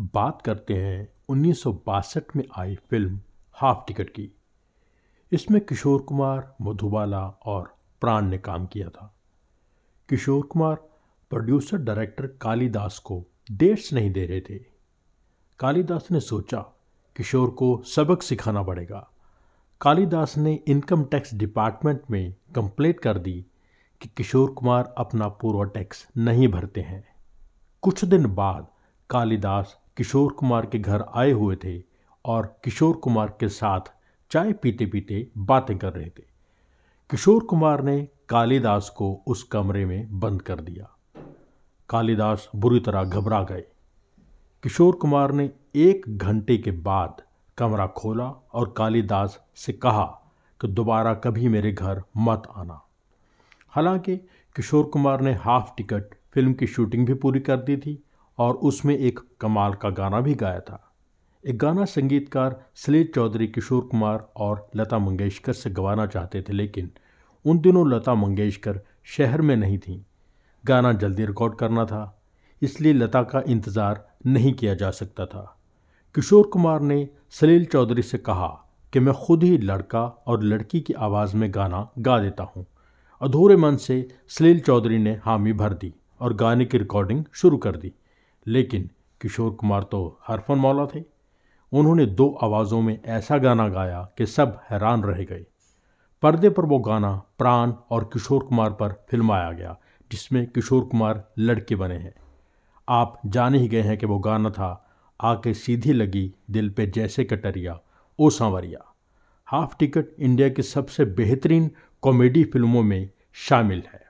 बात करते हैं उन्नीस सौ बासठ में आई फ़िल्म हाफ़ टिकट की। इसमें किशोर कुमार, मधुबाला और प्राण ने काम किया था। किशोर कुमार प्रोड्यूसर डायरेक्टर कालीदास को डेट्स नहीं दे रहे थे। कालीदास ने सोचा, किशोर को सबक सिखाना पड़ेगा। कालीदास ने इनकम टैक्स डिपार्टमेंट में कंप्लेंट कर दी कि किशोर कुमार अपना पूर्व टैक्स नहीं भरते हैं। कुछ दिन बाद कालीदास किशोर कुमार के घर आए हुए थे और किशोर कुमार के साथ चाय पीते पीते बातें कर रहे थे। किशोर कुमार ने कालीदास को उस कमरे में बंद कर दिया। कालीदास बुरी तरह घबरा गए। किशोर कुमार ने एक घंटे के बाद कमरा खोला और कालिदास से कहा कि दोबारा कभी मेरे घर मत आना। हालाँकि किशोर कुमार ने हाफ़ टिकट फ़िल्म की शूटिंग भी पूरी कर दी थी। और उसमें एक कमाल का गाना भी गाया था। एक गाना संगीतकार सलील चौधरी, किशोर कुमार और लता मंगेशकर से गवाना चाहते थे, लेकिन उन दिनों लता मंगेशकर शहर में नहीं थी। गाना जल्दी रिकॉर्ड करना था, इसलिए लता का इंतज़ार नहीं किया जा सकता था। किशोर कुमार ने सलील चौधरी से कहा कि मैं खुद ही लड़का और लड़की की आवाज़ में गाना गा देता हूँ। अधूरे मन से सलील चौधरी ने हामी भर दी और गाने की रिकॉर्डिंग शुरू कर दी। लेकिन किशोर कुमार तो हरफन मौला थे। उन्होंने दो आवाज़ों में ऐसा गाना गाया कि सब हैरान रह गए। पर्दे पर वो गाना प्राण और किशोर कुमार पर फिल्माया गया, जिसमें किशोर कुमार लड़के बने हैं। आप जान ही गए हैं कि वो गाना था, आके सीधी लगी दिल पे जैसे कटरिया, ओ सांवरिया। हाफ़ टिकट इंडिया की सबसे बेहतरीन कॉमेडी फ़िल्मों में शामिल है।